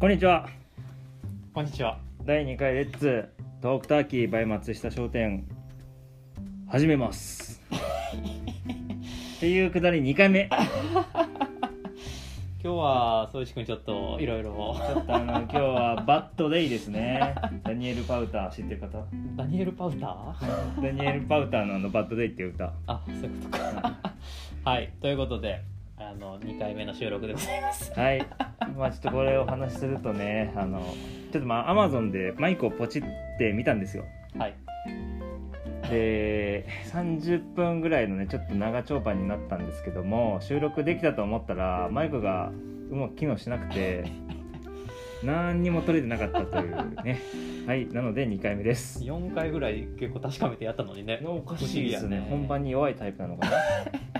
こんにちは。こんにちは。第2回レッツトークターキー by 松下商店。始めます。っていうくだり2回目。ち 今日は宗一君ちょっといろいろょっとあの今日はバッドデイですね。ダニエル・パウター知ってる方？ダニエル・パウター？ダニエル・パウターのあのバッドデイっていう歌。あそういうことか。はい。ということであの2回目の収録でございます。はい。まあちょっとこれをお話しするとねあのちょっとまあアマゾンでマイクをポチってみたんですよ。はい。で30分ぐらいのねちょっと長丁場になったんですけども収録できたと思ったらマイクがうまく機能しなくて何にも取れてなかったというね。はいなので2回目です。4回ぐらい結構確かめてやったのにね。おかしいですね。ね。本番に弱いタイプなのかな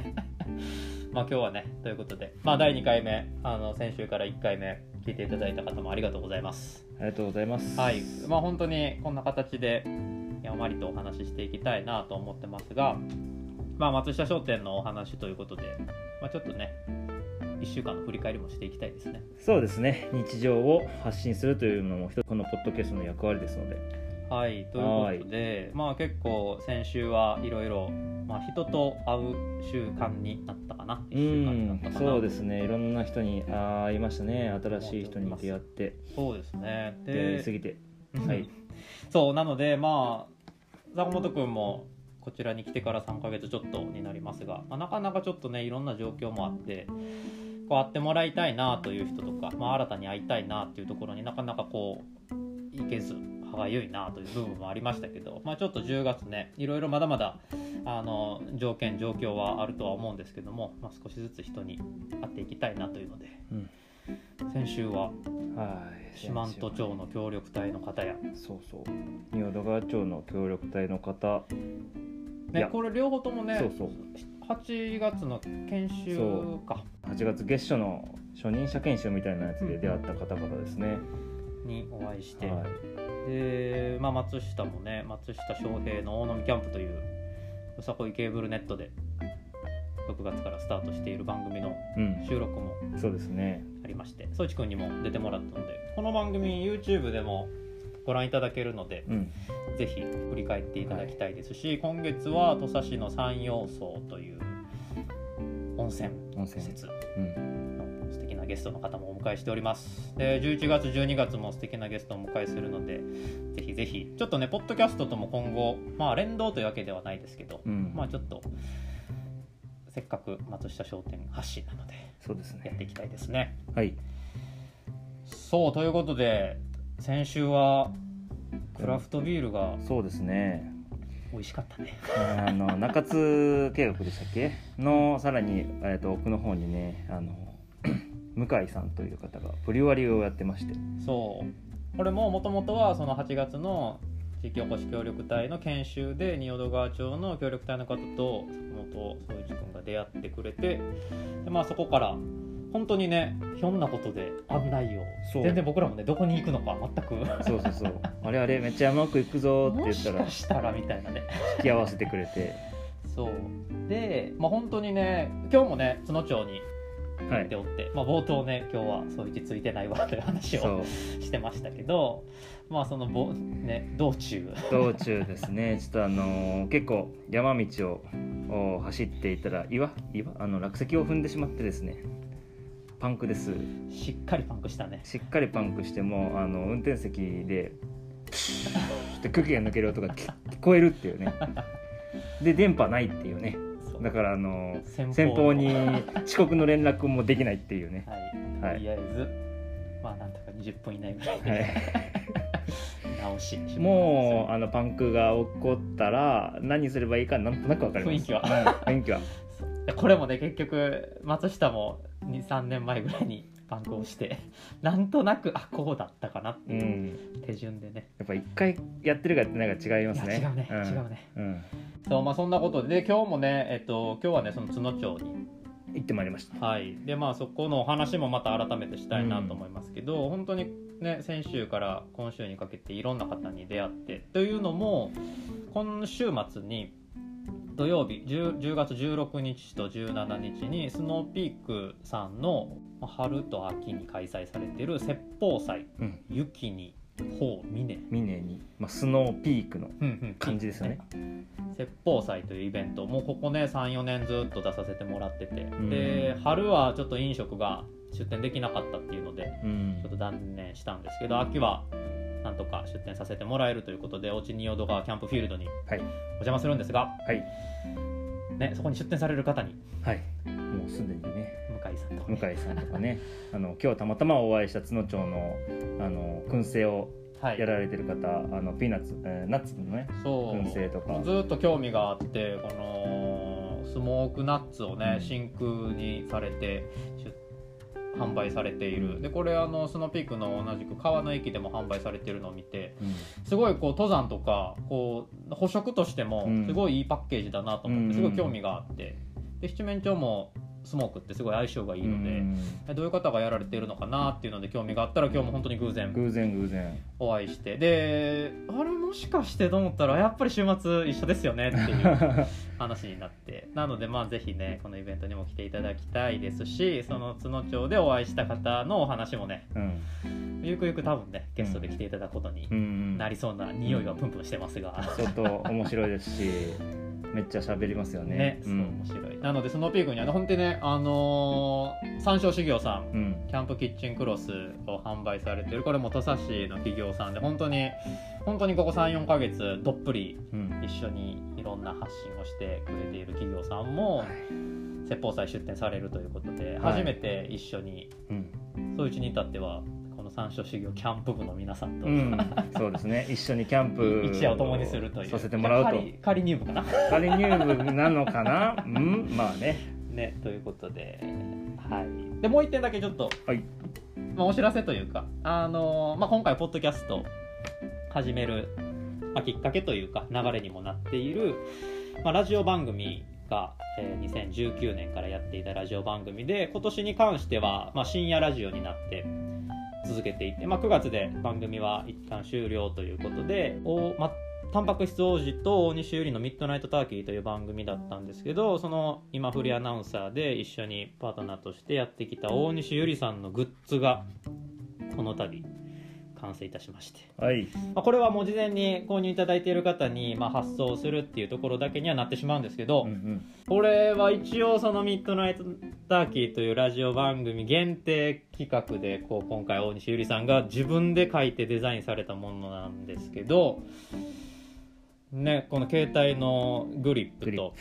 まあ今日はねということでまあ第2回目あの先週から1回目聞いていただいた方もありがとうございます。ありがとうございます。はい、まあ本当にこんな形でやんわりとお話ししていきたいなと思ってますが、まあ、松下商店のお話ということで、まあ、ちょっとね1週間の振り返りもしていきたいですね。そうですね。日常を発信するというのも一つこのポッドキャストの役割ですので。はい。ということで、まあ、結構先週はいろいろまあ人と会う習慣になったかなう1週間になっんたかな。そうですね。いろんな人に会いましたね。新しい人に出会って。そうですね。出会いですぎて。うん。はい。そうなのでまあ坂本君もこちらに来てから3ヶ月ちょっとになりますが、まあ、なかなかちょっとねいろんな状況もあってこう会ってもらいたいなという人とか、まあ、新たに会いたいなっていうところになかなかこう行けず歯がゆいなという部分もありましたけど、まあ、ちょっと10月ねいろいろまだまだあの条件状況はあるとは思うんですけども、まあ、少しずつ人に会っていきたいなというのでうん。先週ははい。四万十町の協力隊の方や。そうそう。仁淀川町の協力隊の方。ねこれ両方ともねそうそう。8月の研修か。8月月初の初任者研修みたいなやつで出会った方々ですね、にお会いして、はいで、まあ、松下もね松下翔平の大飲みキャンプというよさこいケーブルネットで6月からスタートしている番組のうん。収録もそうですね。ありましてそうちくんにも出てもらったのでこの番組 YouTube でもご覧いただけるのでうん。ぜひ振り返っていただきたいですし、今月は土佐市の山陽荘という温泉温泉。施設。うんゲストの方もお迎えしております。で11月12月も素敵なゲストをお迎えするのでぜひぜひちょっとねポッドキャストとも今後まあ連動というわけではないですけど、うん。まあちょっとせっかく松下商店発信なのでそうですね。やっていきたいですね。はい。そうということで先週はクラフトビールがそうですね。美味しかったね。あの 中津計画でしたっけ？のさらに、えー、と奥の方にねあの向井さんという方がプリワリをやってまして。そう。これももともとはその8月の地域おこし協力隊の研修で仁淀川町の協力隊の方と坂本総一君が出会ってくれてで、まあ、そこから本当にねひょんなことで案内をそう。全然僕らもねどこに行くのか全く。そうそうそう。あれあれめっちゃ山奥行くぞっても言っらしたかしたらみたいなね。引き合わせてくれて。そう。で、まあ、本当にね今日もね津野町にっておって、まあ、冒頭ね今日は総一ついてないわという話をそう。してましたけどまあそのぼ、ね、道中。道中ですね。ちょっとあのー結構山道をお走っていたら岩岩あの落石を踏んでしまってですねパンクです。しっかりパンクしたね。しっかりパンクしてもあの運転席でって空気が抜ける音が聞聞こえるっていうね。で電波ないっていうね。そうだからあの先先方に遅刻の連絡もできないっていうね。はい、はい。とりあえずまあなんとか20分以内ぐらいはで、い。直し。もうあのパンクが起こったら何すればいいかなんとなく分かります。雰囲気は。うん雰囲気は。これもね結局松下も23年前ぐらいにパンクをしてなんとなくあこうだったかなってういうん。手順でね、やっぱ一回やってるかやってないか違いますね。違うね、ん。違うね。うん。そうまあそんなことでで今日もねえっと今日はねその津野町に行ってまいりました。はい、でまあそこのお話もまた改めてしたいなと思いますけど、本当にね先週から今週にかけていろんな方に出会ってというのも今週末に土曜日 10, 10月16日と17日にスノーピークさんのまあ春と秋に開催されている説法祭うん。雪にほう峰。峰に、まあ、スノーピークの感じですよね。説法祭というイベントもうここね34年ずっと出させてもらってて、ん。で春はちょっと飲食が出店できなかったっていうのでうん。ちょっと断念したんですけど秋はなんとか出店させてもらえるということで落ち仁淀川キャンプフィールドにはい。お邪魔するんですが、はい。ね、そこに出店される方に。はい。もうすでにね向井さんと向井さんとかね。あの今日たまたまお会いした津野町のあの燻製をはい。やられてる方、あのピーナッツ、えーナッツのね燻製とか。ずっと興味があってこのスモークナッツをね、うん。真空にされて出販売されている。でこれあのスノーピークの同じく川の駅でも販売されているのを見てすごいこう登山とかこう捕食としてもうん。すごいいいパッケージだなと思っうん。てすごい興味があって。で七面鳥もスモークってすごい相性がいいので、うん。どういう方がやられているのかなっていうので興味があったら今日も本当に偶然偶然偶然。お会いして。であれもしかしてと思ったらやっぱり週末一緒ですよねっていう 話になって。なのでまあぜひねこのイベントにも来ていただきたいですしその津野町でお会いした方のお話もねうん。ゆくゆく多分ねゲストで来ていただくことにうん。なりそうな匂いがプンプンしてますが。相当面白いですしめっちゃ喋りますよね。ね、そう面白い。なのでスノーピークにはね本当にねあのー山椒修行さんうん。キャンプキッチンクロスを販売されてるこれも土佐市の企業さんで本当に本当にここ34ヶ月どっぷりうん。一緒にいろんな発信をしてくれている企業さんも説法祭出展されるということで、はい。初めて一緒にうん。そういううちに至っては山椒修行キャンプ部の皆さんと、うん、そうですね。一緒にキャンプ一夜を共にするという。させてもらうと。仮仮入部かな。仮入部なのかな？うんまあね。ねということで。はい。でもう一点だけちょっと、はい。まあ、お知らせというか。あのーまあ、今回ポッドキャスト始める、まあ、きっかけというか流れにもなっている、まあ、ラジオ番組が、えー2019年からやっていたラジオ番組で今年に関しては、まあ、深夜ラジオになって続けていて、まあ、9月で番組は一旦終了ということでお、ま、タンパク質王子と大西ゆりのミッドナイトターキーという番組だったんですけどその今フリーアナウンサーで一緒にパートナーとしてやってきた大西ゆりさんのグッズがこの度完成いたしまして、はい。まあ、これはもう事前に購入いただいている方にまあ発送するっていうところだけにはなってしまうんですけど、うんうん。これは一応そのミッドナイトターキーというラジオ番組限定企画でこう今回大西ゆりさんが自分で書いてデザインされたものなんですけどねこの携帯のグリップと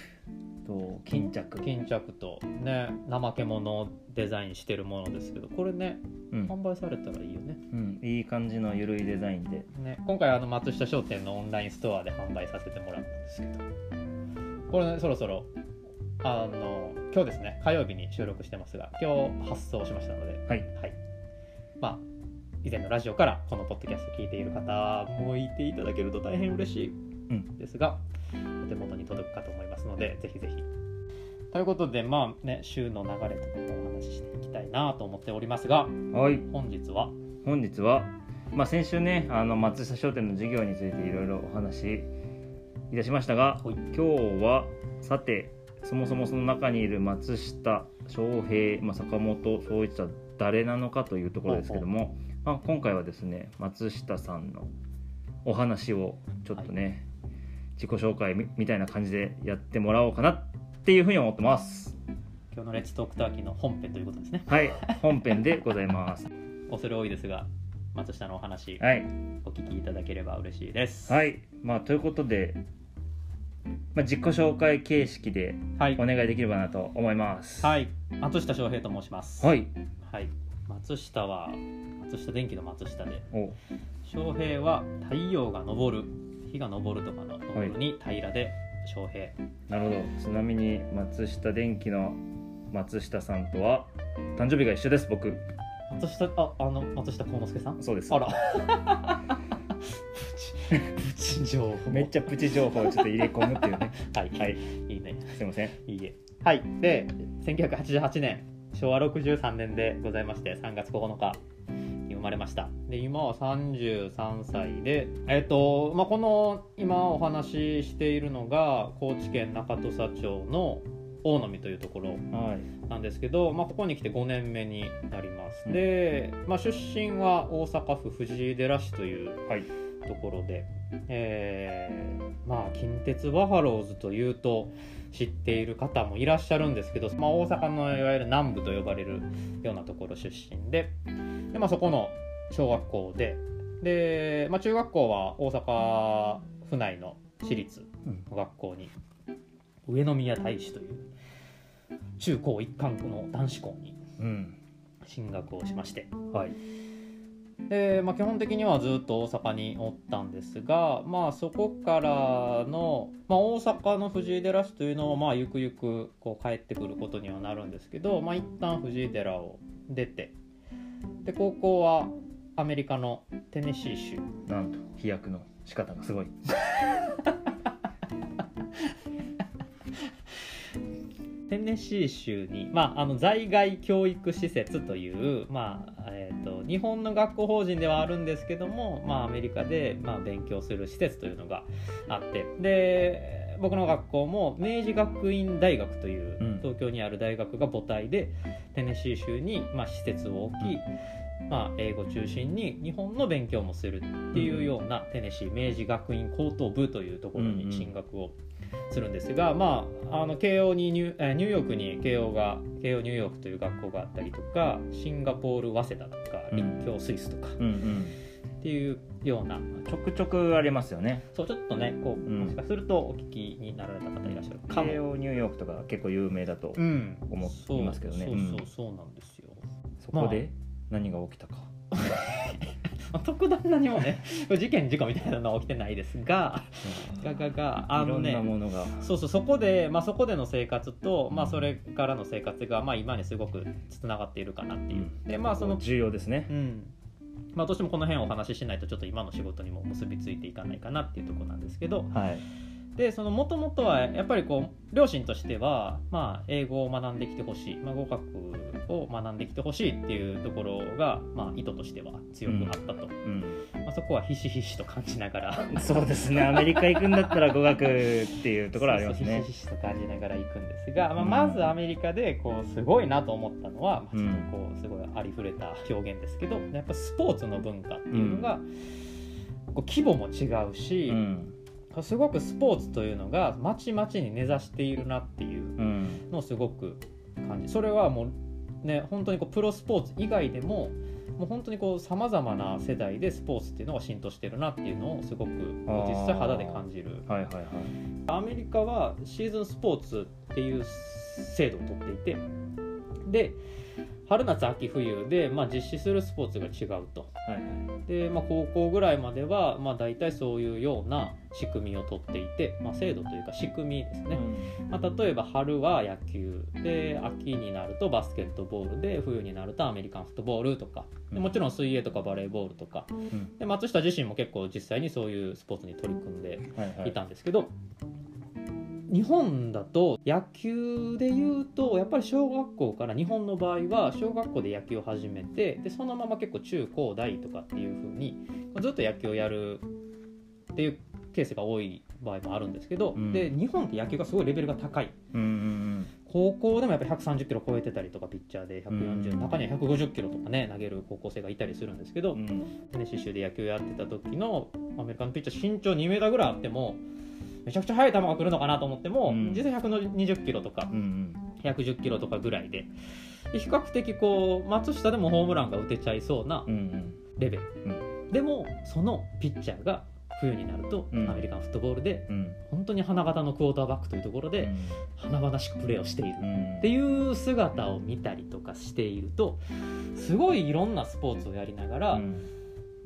と巾着。巾着とね怠け者をデザインしてるものですけどこれねうん、販売されたらいいよね。うん、いい感じのゆるいデザインで。ね今回あの松下商店のオンラインストアで販売させてもらったんですけどこれねそろそろあの今日ですね火曜日に収録してますが今日発送しましたので、はい。はい、まあ以前のラジオからこのポッドキャスト聞いている方もいていただけると大変嬉しいうん。ですが、お手元に届くかと思いますのでぜひぜひ。ということでまあね週の流れとかもお話ししていきたいなと思っておりますがはい。本日は？本日は、まあ、先週ねあの松下商店の事業についていろいろお話しいたしましたがはい。今日はさてそもそもその中にいる松下翔平、まあ、坂本総一は誰なのかというところですけども、まあ、今回はですね松下さんのお話をちょっとね、自己紹介みみたいな感じでやってもらおうかなっていうふうに思ってます。今日のレッツトークターキーの本編ということですね。はい。本編でございます。恐れ多いですが松下のお話はい。お聞きいただければ嬉しいです。はい。まあということで、まあ、自己紹介形式ではい。お願いできればなと思います。はい。松下翔平と申します。はい。はい。松下は松下電機の松下でお。翔平は太陽が昇る日が昇るとかの昇るに平らで翔平、なるほど。ちなみに松下電機の松下さんとは誕生日が一緒です僕。松下ああの松下幸之助さん？そうです。あら。プチ情報。めっちゃプチ情報をちょっと入れ込むっていうね。はい。はい。いいね。すいません。いいえ。はい。で、1988年、昭和63年でございまして、3月9日。に生生まれました。で今は33歳でえっ、と、まあ、この今お話ししているのが高知県中土佐町の大野というところはい。なんですけど、まあ、ここに来て5年目になります、うん。で、まあ、出身は大阪府藤井寺市というはい。ところで、えーまあ近鉄バファローズというと知っている方もいらっしゃるんですけど、まあ、大阪のいわゆる南部と呼ばれるようなところ出身でで、まあ、そこの小学校でで、まあ、中学校は大阪府内の私立の学校に上宮大使という中高一貫の男子校にうん。進学をしましてはいで、まあ、基本的にはずっと大阪におったんですが、まあ、そこからの、まあ、大阪の藤井寺市というのは、まあ、ゆくゆくこう帰ってくることにはなるんですけど、まあ、一旦藤井寺を出てで高校はアメリカのテネシー州。なんと飛躍の仕方がすごい テネシー州に、まあ、あの在外教育施設という、まあえー、と日本の学校法人ではあるんですけども、まあ、アメリカで、まあ、勉強する施設というのがあってで僕の学校も明治学院大学という、うん。東京にある大学が母体でテネシー州に、まあ、施設を置き、まあ、英語中心に日本の勉強もするっていうようなテネシー明治学院高等部というところに進学をするんですが、まあ、あの慶応にニュえーニューヨークに慶応が慶応ニューヨークという学校があったりとかシンガポール早稲田とかうん。立教スイスとかっていうような、ちょくちょくありますよね。そうちょっとねこう、うん。もしかするとお聞きになられた方いらっしゃる。かも。慶応ニューヨークとか結構有名だとうん、思いますけどね。そううんそうそうそうなんですよ。そこで？何が起きたか、ま あ特段何もね事件事故みたいなのは起きてないですががががあのねなものが。そうそうそこで、まあ、そこでの生活と、まあ、それからの生活が、まあ、今にすごくつながっているかなっていう、でまあその重要ですね。うん。まあ、どうしてもこの辺をお話ししないとちょっと今の仕事にも結びついていかないかなっていうところなんですけど。はいでそのもともとはやっぱりこう両親としては、まあ、英語を学んできてほしい、まあ、語学を学んできてほしいっていうところが、まあ、意図としては強くあったと、うん。まあ、そこはひしひしと感じながら。そうですね。アメリカ行くんだったら語学っていうところありますね。ひしひしと感じながら行くんですが、まあ、うん。まずアメリカでこうすごいなと思ったのは、まあ、ちょうんっとこうすごいありふれた表現ですけどやっぱスポーツの文化っていうのが、こう規模も違うし、うんすごくスポーツというのがまちまちに根ざしているなっていううん。のをすごく感じそれはもうね本当にこうプロスポーツ以外でももう本当にこうさまざまな世代でスポーツっていうのが浸透してるなっていうのをすごく実際肌で感じる。はいはいはい。アメリカはシーズンスポーツっていう制度をとっていてで春夏秋冬で、まあ、実施するスポーツが違うと。はいはい。で、まあ、高校ぐらいまでは、まあ、大体そういうような仕組みをとっていて、まあ、制度というか仕組みですね、まあ、例えば春は野球。で秋になるとバスケットボールで冬になるとアメリカンフットボールとか。でもちろん水泳とかバレーボールとか。うん。で松下自身も結構実際にそういうスポーツに取り組んではいはい。いたんですけど、日本だと野球でいうとやっぱり小学校から日本の場合は小学校で野球を始めてでそのまま結構中高大とかっていう風にずっと野球をやるっていうケースが多い場合もあるんですけど、うん。で日本って野球がすごいレベルが高い。うんうん高校でもやっぱり130キロ超えてたりとかピッチャーで140、うん。中には150キロとかね投げる高校生がいたりするんですけど、うん。うんテネシー州で野球やってた時のアメリカのピッチャー身長2メーターぐらいあってもめちゃくちゃ速い球が来るのかなと思っても、うん。実際120キロとかうんうん。110キロとかぐらいでで比較的こう松下でもホームランが打てちゃいそうなうんうん。レベル、でもそのピッチャーが冬になるとうん。アメリカンフットボールでうん。本当に花形のクォーターバックというところで華々しくプレーをしている。うん。っていう姿を見たりとかしているとすごいいろんなスポーツをやりながら、うん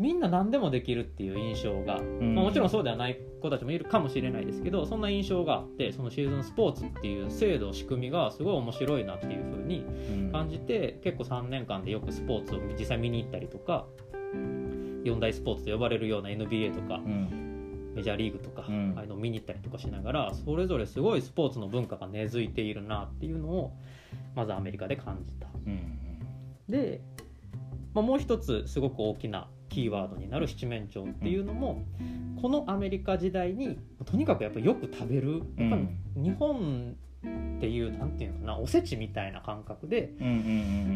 みんな何でもできるっていう印象が、ん。まあ、もちろんそうではない子たちもいるかもしれないですけどそんな印象があってそのシーズンスポーツっていう制度仕組みがすごい面白いなっていう風にうん。感じて結構3年間でよくスポーツを実際見に行ったりとか四大スポーツと呼ばれるような NBA とかうん。メジャーリーグとか、うん。ああいうのを見に行ったりとかしながらそれぞれすごいスポーツの文化が根付いているなっていうのをまずアメリカで感じた。うん。でまあ、もう一つすごく大きなキーワードになる七面鳥っていうのも、このアメリカ時代にとにかくやっぱよく食べるやっぱり日本っていうなんていうのかなおせちみたいな感覚で、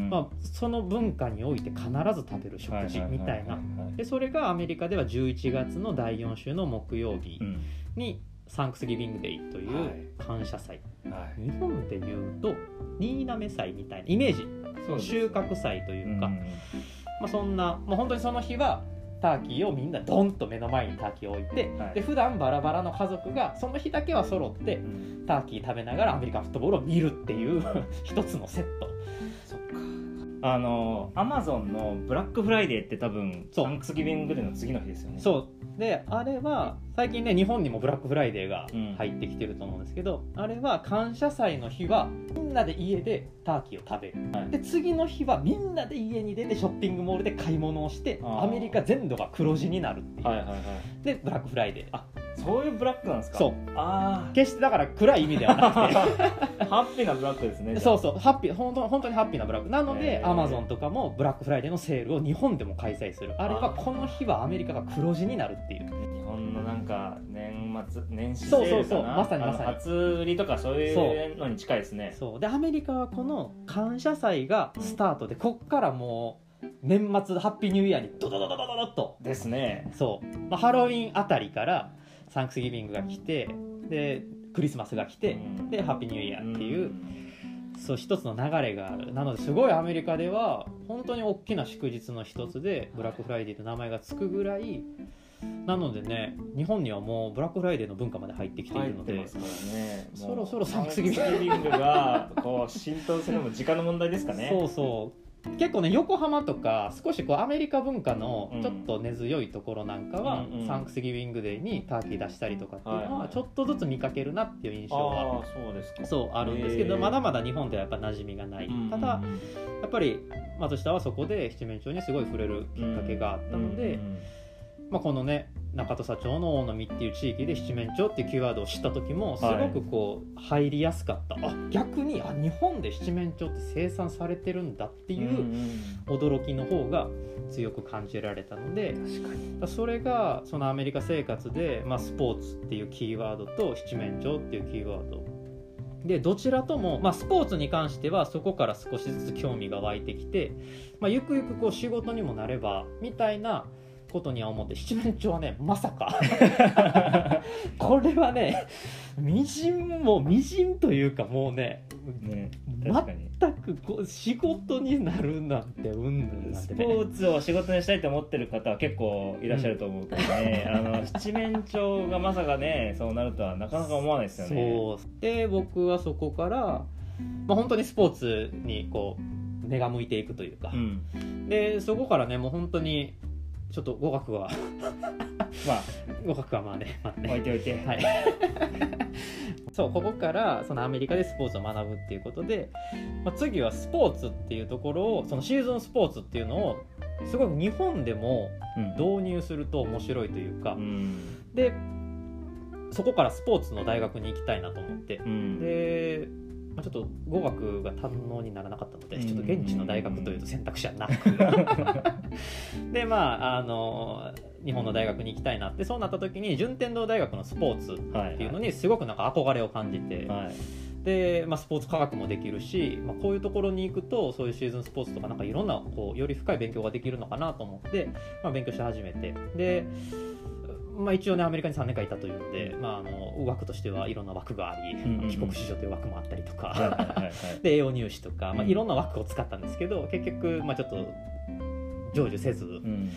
まあ、その文化において必ず食べる食事みたいな。でそれがアメリカでは11月の第4週の木曜日うん。にサンクスギビングデイといはい。う感謝祭、はい。日本でいうと新滑祭みたいなイメージ。そうです。収穫祭というか、うんまあ、そんなもう本当にその日はターキーをみんなドンと目の前にターキーを置いて、はい。で普段バラバラの家族がその日だけは揃ってうん。ターキー食べながらアメリカンフットボールを見るっていう 一つのセットあのアマゾンのブラックフライデーって多分そう。サンクスギビングデーの次の日ですよね。そう。であれは最近ね日本にもブラックフライデーがうん。入ってきてると思うんですけど、あれは感謝祭の日はみんなで家でターキーを食べる。はい。で次の日はみんなで家に出てショッピングモールで買い物をしてアメリカ全土が黒字になるっていう、はいはいはい。でブラックフライデー。あそういうブラックなんですか？そう。あ決してだから暗い意味ではなくて。あハッピーなブラックですねそうそうハッピー本当本当にハッピーなブラック。なのでアマゾンとかもブラックフライデーのセールを日本でも開催する。あれはこの日はアメリカが黒字になるっていう。日本のなんか年末年始セそうそうそうまさにまさに。初売りとかそういうのに近いですね。そう。でアメリカはこの感謝祭がスタートでこっからもう年末ハッピーニューイヤーにドドドドドドドッと。ですね。そう、まあ、ハロウィンあたりからサンクスギビングが来てでクリスマスが来てうん。でハッピーニューイヤーっていう、んそう一つの流れがある。なのですごいアメリカでは本当に大きな祝日の一つでブラックフライデーと名前がつくぐらいなのでね日本にはもうブラックフライデーの文化まで入ってきてい入るのでね。そろそろササンクスギビングビングがこう浸透するのも時間の問題ですかね。そうそう結構ね横浜とか少しこうアメリカ文化のうん。ちょっと根強いところなんかは、うんうん。サンクスギビングデーにターキー出したりとかっていうのはちょっとずつ見かけるなっていう印象あはあそうあるんですけど、まだまだ日本ではやっぱ馴染みがない、うんただやっぱり松下はそこで七面鳥にすごい触れるきっかけがあったので、うん。まあ、このね中土佐町の大野っていう地域で七面鳥っていうキーワードを知った時もすごくこう入りやすかった、あ逆にあ日本で七面鳥って生産されてるんだっていう驚きの方が強く感じられたので確かに。だそれがそのアメリカ生活で、まあ、スポーツっていうキーワードと七面鳥っていうキーワード。でどちらとも、まあ、スポーツに関してはそこから少しずつ興味が湧いてきて、まあ、ゆくゆくこう仕事にもなればみたいなことには思って七面鳥はねまさか。これはねみじんもみじんというかもうねね全くこう仕事になるなんてうんスポーツを仕事にしたいと思ってる方は結構いらっしゃると思うけどね、あの七面鳥がまさかねそうなるとはなかなか思わないですよね。で僕はそこから、まあ、本当にスポーツにこう目が向いていくというか、ん、でそこからねもう本当にちょっと語学はまあ。語学はまあね,、まあね。置いておいて、はい、そうここからそのアメリカでスポーツを学ぶっていうことで、まあ、次はスポーツっていうところをそのシーズンスポーツっていうのをすごく日本でもうん。導入すると面白いというか、うん。でそこからスポーツの大学に行きたいなと思って。うん。で、まあ、ちょっと語学が堪能にならなかったのでうん。ちょっと現地の大学というと選択肢はなく。でまああの日本の大学に行きたいなってそうなった時に順天堂大学のスポーツはいっていうのにすごくなんか憧れを感じて、はい。で、まあ、スポーツ科学もできるし、まあ、こういうところに行くとそういうシーズンスポーツとかなんかいろんなこうより深い勉強ができるのかなと思って、まあ、勉強し始めて。で、まあ、一応ねアメリカに3年間いたというんで、まあ、あの枠としてはいろんな枠があり、うんうんうん。帰国子女という枠もあったりとか、で栄養入試とか、まあ、うん。いろんな枠を使ったんですけど結局、まあ、ちょっと成就せず、うん。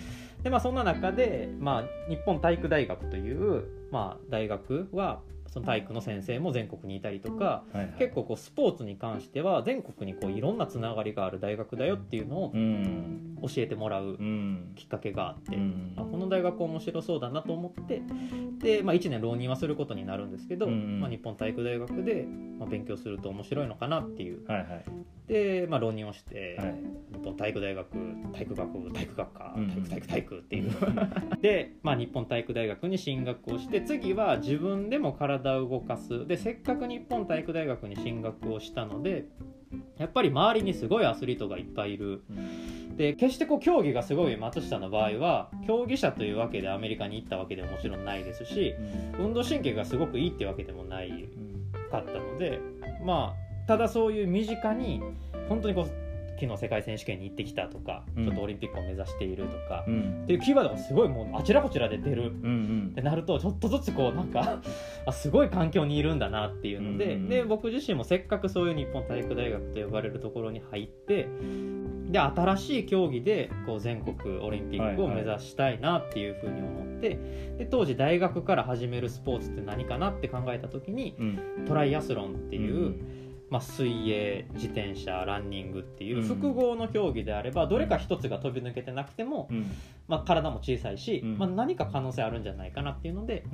でまあそんな中で、まあ、日本体育大学という、まあ、大学はその体育の先生も全国にいたりとかはいはい。結構こうスポーツに関しては全国にこういろんなつながりがある大学だよっていうのをうん。教えてもらううん。きっかけがあって、うん。あこの大学面白そうだなと思ってで、まあ、1年浪人はすることになるんですけど、うんまあ、日本体育大学で、まあ、勉強すると面白いのかなっていうで、まあ、浪人をして、はい。日本体育大学体育学部体育学科うん体育体育体育っていう。で、まあ、日本体育大学に進学をして次は自分でも体を動かす。でせっかく日本体育大学に進学をしたのでやっぱり周りにすごいアスリートがいっぱいいる。で決してこう競技がすごい松下の場合は競技者というわけでアメリカに行ったわけではもちろんないですし運動神経がすごくいいってわけでもないかったのでまあただそういう身近に本当にこう昨日世界選手権に行ってきたとか、うん。ちょっとオリンピックを目指しているとか、っうん。ていうキーワードがすごいもうあちらこちらで出る。うんうん。ってなるとちょっとずつこうなんかあすごい環境にいるんだなっていうので,、うんで僕自身もせっかくそういう日本体育大学と呼ばれるところに入ってで新しい競技でこう全国オリンピックを目指したいなっていうふうに思って、で当時大学から始めるスポーツって何かなって考えた時にうん。トライアスロンっていう、うんまあ、水泳自転車ランニングっていううん。複合の競技であればどれか一つが飛び抜けてなくても、うん。まあ、体も小さいし、うん。まあ、何か可能性あるんじゃないかなっていうので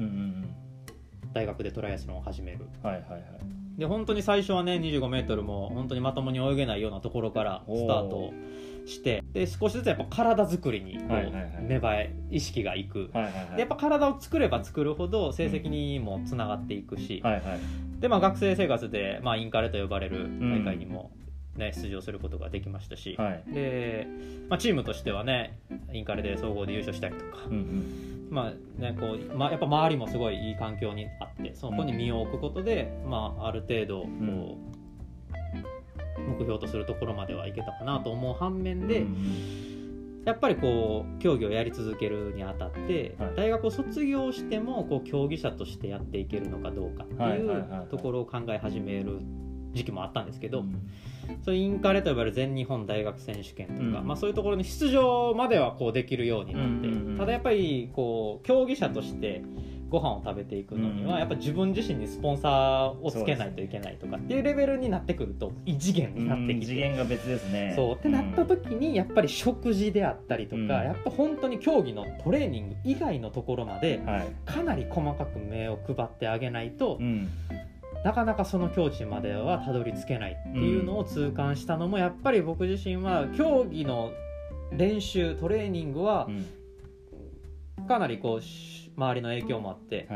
大学でトライアスロンを始める。はいはいはいで本当に最初はね 25m も本当にまともに泳げないようなところからスタートしてで少しずつやっぱ体作りにこう芽生え意識がいく。でやっぱ体を作れば作るほど成績にもつながっていくし、で、まあ、学生生活で、まあ、インカレと呼ばれる大会にも、ね出場することができましたし、はい。でまあ、チームとしてはねインカレで総合で優勝したりとか、まあねこうまあ、やっぱ周りもすごいいい環境にあってそこに身を置くことで、まあ、ある程度こう、目標とするところまではいけたかなと思う反面で、うん。やっぱりこう競技をやり続けるにあたって、はい。大学を卒業してもこう競技者としてやっていけるのかどうかっていうところを考え始める時期もあったんですけど、うんそういうインカレと呼ばれる全日本大学選手権とか、うんまあ、そういうところに出場まではこうできるようになって、うんうんうんただやっぱりこう競技者としてご飯を食べていくのには、うんやっぱ自分自身にスポンサーをつけないといけないとかっていうレベルになってくると異次元になってうんきて。次元が別ですね。そうってなった時にやっぱり食事であったりとか、うんやっぱ本当に競技のトレーニング以外のところまではい。かなり細かく目を配ってあげないと、うんなかなかその境地まではたどり着けないっていうのを痛感したのもやっぱり僕自身は競技の練習トレーニングはうん。かなりこうし周りの影響もあって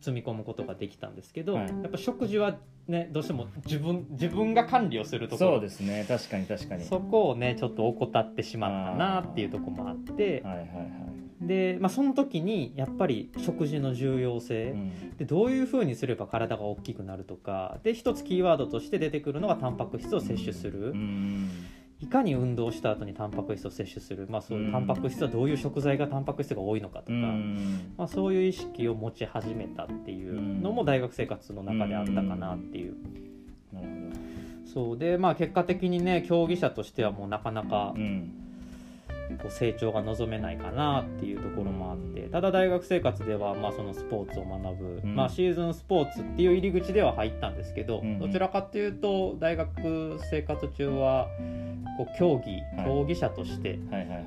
積み込むことができたんですけど、はい。やっぱ食事はねどうしても自分自分が管理をするところ。そうですね。確かに確かに。そこをねちょっと怠ってしまったなっていうところもあってはいはいはいで、まあ、その時にやっぱり食事の重要性、うん。でどういうふうにすれば体が大きくなるとか。で一つキーワードとして出てくるのがタンパク質を摂取する、うん。いかに運動した後にタンパク質を摂取する、まあ、そういううん。タンパク質はどういう食材がタンパク質が多いのかとか、うん。まあ、そういう意識を持ち始めたっていうのも大学生活の中であったかなっていう。そう。でまあ結果的にね競技者としてはもうなかなかうんこう成長が望めないかなっていうところもあってただ大学生活ではまあそのスポーツを学ぶ、うん。まあ、シーズンスポーツっていう入り口では入ったんですけど、うん。どちらかというと大学生活中はこう競技はい。競技者として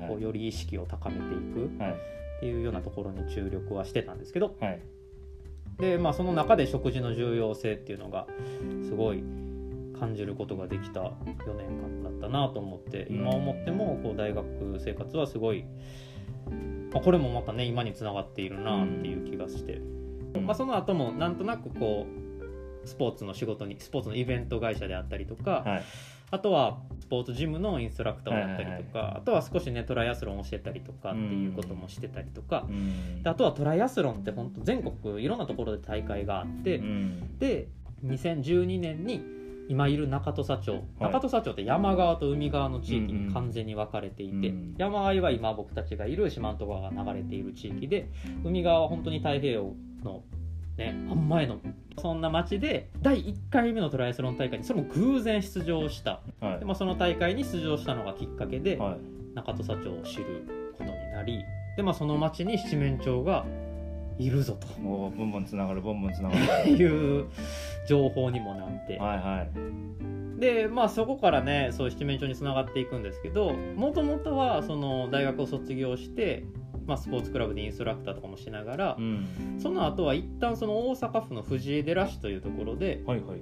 こうより意識を高めていくはいっていうようなところに注力はしてたんですけどはい。で、まあ、その中で食事の重要性っていうのがすごい感じることができた4年間だったなと思ってうん今思ってもこう大学生活はすごい、まあ、これもまたね今につながっているなっていう気がして、うん。まあ、その後もなんとなくこうスポーツの仕事にスポーツのイベント会社であったりとか、はい。あとはスポーツジムのインストラクターをやったりとか、はいあとは少しねトライアスロンをしてたりとかっていうこともしてたりとか、うん。であとはトライアスロンって本当全国いろんなところで大会があって、うん。で2012年に今いる中土佐町、中土佐町って山側と海側の地域に完全に分かれていて、うん。山あいは今僕たちがいる四万十川が流れている地域で海側は本当に太平洋のね真ん前のそんな町で第1回目のトライアスロン大会にそれも偶然出場した。はい。で、まあ、その大会に出場したのがきっかけで、はい。中土佐町を知ることになりで、まあ、その町に七面鳥がいるぞと。もうボンボンつながるボンボンつながる。っていう情報にもなって、はいはい。でまあそこからねそう七面鳥につながっていくんですけどもともとはその大学を卒業して、まあ、スポーツクラブでインストラクターとかもしながら、うん。その後は一旦その大阪府の藤井寺市というところで、はいはい。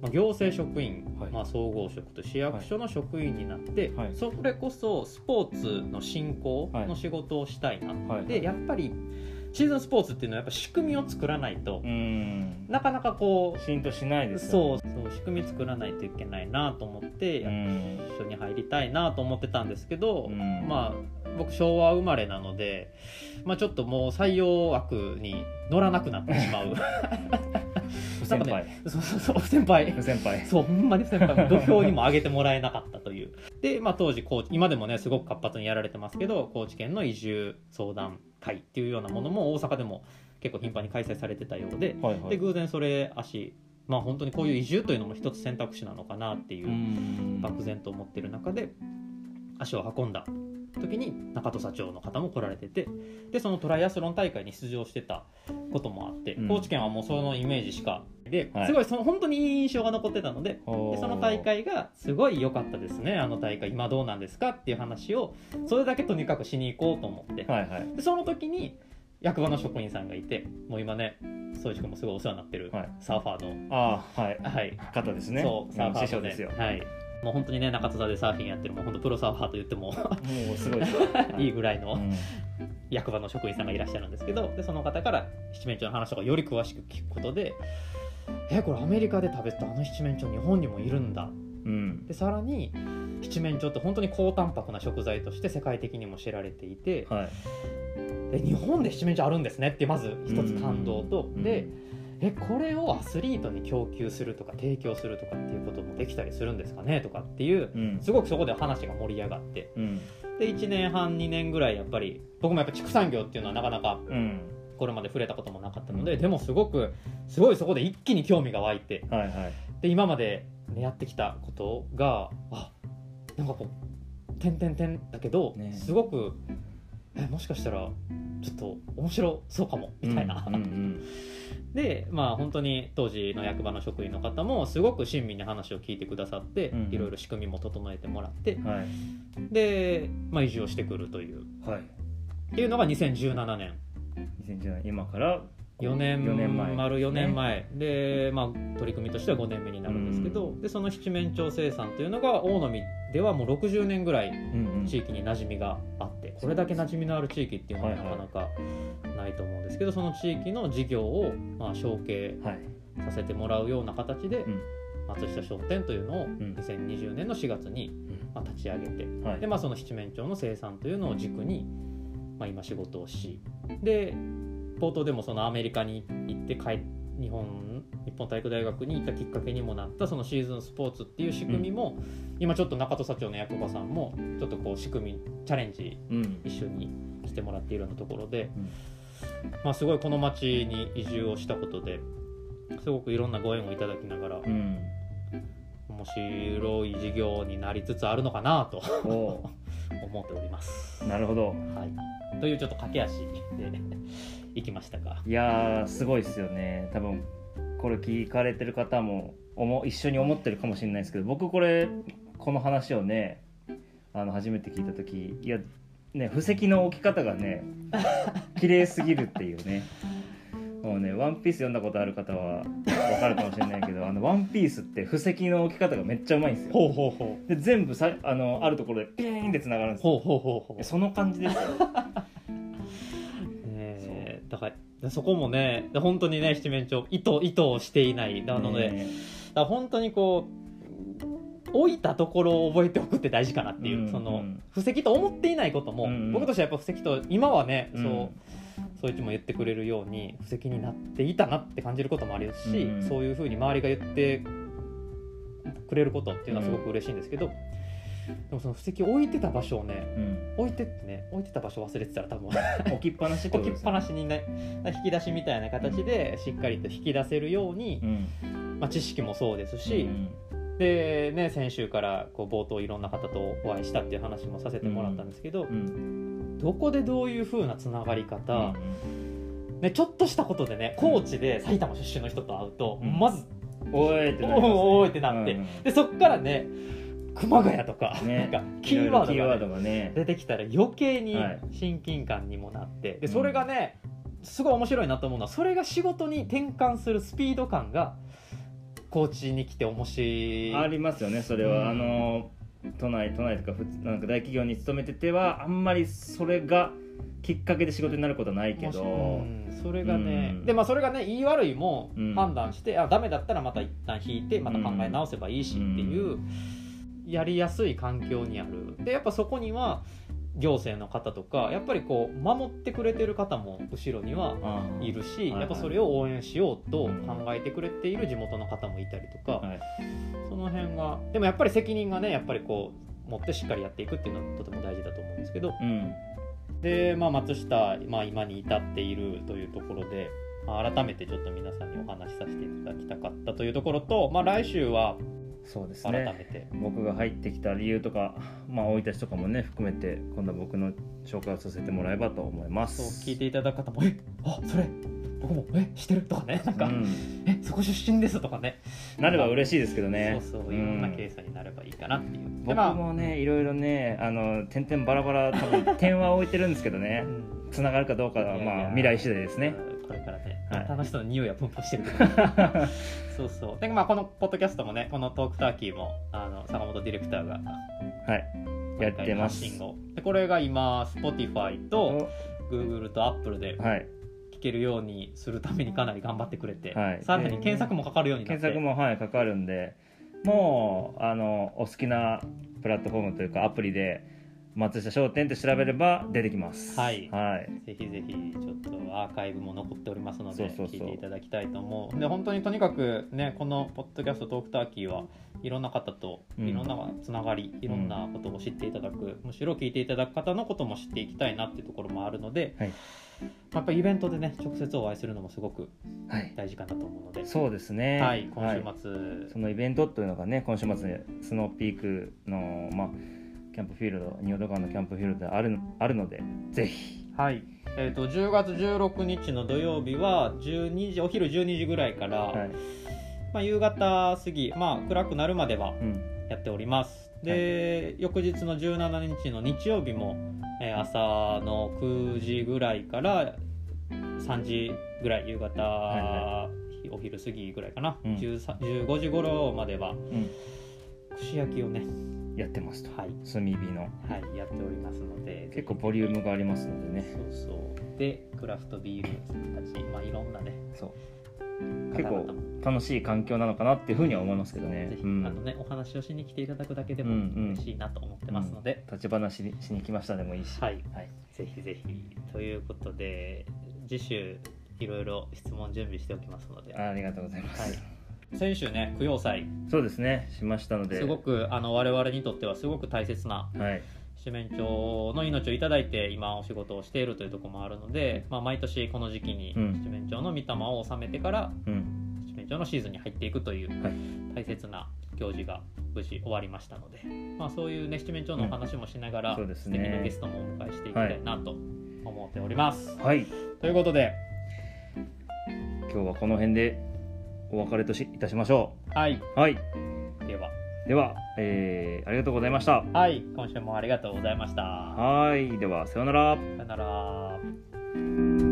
まあ、行政職員、はい。まあ、総合職と市役所の職員になって、はい。それこそスポーツの振興の仕事をしたいな、はい。でやっぱりシーズンスポーツっていうのはやっぱ仕組みを作らないと、うん。なかなかこう浸透しないですよそうそう仕組み作らないといけないなと思って、うん一緒に入りたいなと思ってたんですけど、うん。まあ僕昭和生まれなので、まあ、ちょっともう採用枠に乗らなくなってしまう。不先輩、なんかそうそうそう先輩。不先輩。そうほんまに先輩。土俵にも上げてもらえなかったという。で、まあ、当時高知今でもねすごく活発にやられてますけど高知県の移住相談会っていうようなものも大阪でも結構頻繁に開催されてたようではいはいで偶然それ足まあ本当にこういう移住というのも一つ選択肢なのかなっていう漠然と思ってる中で足を運んだ時に中土佐町の方も来られててでそのトライアスロン大会に出場してたこともあって、うん。高知県はもうそのイメージしかで、はい。すごいその本当にいい印象が残ってたのでほう。でその大会がすごい良かったですねあの大会今どうなんですかっていう話をそれだけとにかくしに行こうと思って、はいはい。でその時に役場の職員さんがいてもう今ね宗一君もすごいお世話になってるはい。サーファーの、ああはい。はい。方ですね。そうサーファーですよ。はいもう本当にね中戸座でサーフィンやってるもう本当プロサーファーと言ってももうすごい。い。いぐらいのうん。役場の職員さんがいらっしゃるんですけどでその方から七面鳥の話とかより詳しく聞くことでえこれアメリカで食べたあの七面鳥日本にもいるんだ。うん。でさらに七面鳥って本当に高タンパクな食材として世界的にも知られていてはい。え日本で七面鳥あるんですねってまず一つ感動と。うん。でえこれをアスリートに供給するとか提供するとかっていうこともできたりするんですかね？とかっていううん。すごくそこで話が盛り上がって。うん。で1年半2年ぐらいやっぱり僕もやっぱ畜産業っていうのはなかなかうん。これまで触れたこともなかったのででもすごくすごいそこで一気に興味が湧いて。はいはい。で今まで、ね、やってきたことがあなんかこう点々点だけど、ね。すごくえもしかしたらちょっと面白そうかもみたいな、うんうんでまあ本当に当時の役場の職員の方もすごく親身に話を聞いてくださって、うんいろいろ仕組みも整えてもらってうんはい。で、まあ、移住をしてくるという。はい。っていうのが2017年2017年今から4年4年前。丸4年前。で、まあ、取り組みとしては5年目になるんですけど、うでその七面鳥生産というのが大野ではもう60年ぐらい地域に馴染みがあってこれだけ馴染みのある地域っていうのはなかなかないと思うんですけどその地域の事業をまあ承継はい。させてもらうような形でうん。松下商店というのをん。2020年の4月にまあ立ち上げてはい。で、まあ、その七面鳥の生産というのを軸に、まあ、今仕事をしで冒頭でもそのアメリカに行って帰日本日本体育大学に行ったきっかけにもなったそのシーズンスポーツっていう仕組みも、今ちょっと中土佐町の役場さんもちょっとこう仕組みチャレンジうん。一緒にしてもらっているようなところで、うん。まあ、すごいこの町に移住をしたことですごくいろんなご縁をいただきながらうん。面白い事業になりつつあるのかなとお 思っております。ーなるほど。はい、というちょっと駆け足で行きましたが。いやーすごいですよね。多分これ聞かれてる方も思一緒に思ってるかもしれないですけど僕これこの話をねあの初めて聞いた時いやね布石の置き方がね綺麗すぎるっていうね。もうね「ワンピース読んだことある方は分かるかもしれないけど「あのワンピースって布石の置き方がめっちゃうまいんですよ。ほうほうほで全部さあのあるところでピーンってつながるんですよ。ほうほうほうほう。その感じですよ。えーだからそこもね本当にね七面鳥意図意図をしていない。なので、ねだ本当にこう置いたところを覚えておくって大事かなっていう、うんそのうん布石と思っていないことも、うん僕としてはやっぱ布石と今はね、うん。そうそういちも言ってくれるように布石になっていたなって感じることもあるし、うん。そういうふうに周りが言ってくれることっていうのはすごく嬉しいんですけど、でもその布石置いてた場所をねうん。置いてってね置いてた場所忘れてたら多分。置きっぱなしってこ置きっぱなしにね引き出しみたいな形でしっかりと引き出せるように、うん。まあ、知識もそうですし、うん。でね先週からこう冒頭いろんな方とお会いしたっていう話もさせてもらったんですけど、うん。どこでどういう風なつながり方、うん。ね、ちょっとしたことでね高知で埼玉出身の人と会うと、うん。まずおいってなってなって。うん。でそっからね熊谷とか,、ね。なんかキーワードがね、出てきたら余計にはい。親近感にもなってでそれがねすごい面白いなと思うのはそれが仕事に転換するスピード感が高知に来て面白い。ありますよねそれは、うん。あの都内都内とかなんか大企業に勤めててはあんまりそれがきっかけで仕事になることはないけど、うんそれがね、うん。でまあそれがね言い悪いもうん。判断して、あダメだったらまた一旦引いてまた考え直せばいいしっていう、やりやすい環境にある。でやっぱそこには行政の方とかやっぱりこう守ってくれてる方も後ろにはいるし、やっぱそれを応援しようと考えてくれている地元の方もいたりとか、はい。その辺がでもやっぱり責任がねやっぱりこう持ってしっかりやっていくっていうのはとても大事だと思うんですけど。うん。で、まあ、松下、まあ、今に至っているというところで、まあ、改めてちょっと皆さんにお話しさせていただきたかったというところと、まあ、来週はそうです改めねて、僕が入ってきた理由とかまあ生い立ちとかもね含めて今度は僕の紹介をさせてもらえばと思いまそうす聞いていただく方も「えあそれ僕もえ知ってる?」とかねなんか、うんえそこ出身です」とかね。なれば嬉しいですけどね。そうそういろんなケースになればいいかなっていう、でまあ。僕もねいろいろねあの点々バラバラ多分点は置いてるんですけどね。うん。つながるかどうかはまあ未来次第ですね。うんこれからね、はい。楽しそうな匂いはプンプンしてるけど。そうそう。でまあこのポッドキャストもねこのトークターキーもあの坂本ディレクターがはい。やってます。でこれが今 Spotify と Google と Apple ではい。聞けるようにするためにかなり頑張ってくれて、はい。さらに検索もかかるようになって。検索もはいかかるんでもうあのお好きなプラットフォームというかアプリで松下商店って調べれば出てきます。はい。はい。ぜひぜひちょっとアーカイブも残っておりますので聞いていただきたいと思う。で本当にとにかくねこのポッドキャストトークターキーはいろんな方とうん。いろんなつながり、いろんなことを知っていただく、むしろ聞いていただく方のことも知っていきたいなっていうところもあるので、はい。やっぱりイベントでね直接お会いするのもすごくはい。大事かなと思うので、そうですね。はい、今週はい末、そのイベントというのがね今週末でスノーピークの、まあ、キャンプフィールド仁淀川のキャンプフィールドであるあるのでぜひ。はい。えー、と10月16日の土曜日は12時お昼12時ぐらいから、はい。まあ、夕方過ぎ、まあ、暗くなるまではうん。やっております。で、翌日の17日の日曜日も、えー朝の9時ぐらいから3時ぐらい夕方、はお昼過ぎぐらいかな、うん。13 15時頃まではうん。串焼きをね、やってますと。はい。炭火の。はい、やっておりますので。結構ボリュームがありますのでね。そうそう。でクラフトビールたち、まあ、いろんなね。そう。結構楽しい環境なのかなっていうふうには思いますけどね。ぜひ、うん。あのね、お話をしに来ていただくだけでもうんうん。嬉しいなと思ってますので、立ち話にしに来ましたでもいいし。はい、はい。ぜひぜひ。ということで次週いろいろ質問準備しておきますので、はあありがとうございます、い、先週ね供養祭。そうですね。しましたので。すごくあの我々にとってはすごく大切なはい。七面鳥の命をいただいて今お仕事をしているというところもあるので、まあ、毎年この時期にうん。七面鳥の御霊を納めてからうん。七面鳥のシーズンに入っていくというはい。大切な行事が無事終わりましたので、まあ、そういうね七面鳥のお話もしながら、うん。そうです素ね敵なゲストもお迎えしていきたいなと思っております。はい。ということで今日はこの辺でお別れとしいたしましょはい、うはい。では、では、えーありがとうございました。はい、今週もありがとうございました。はい。ではさようなら。さよなら。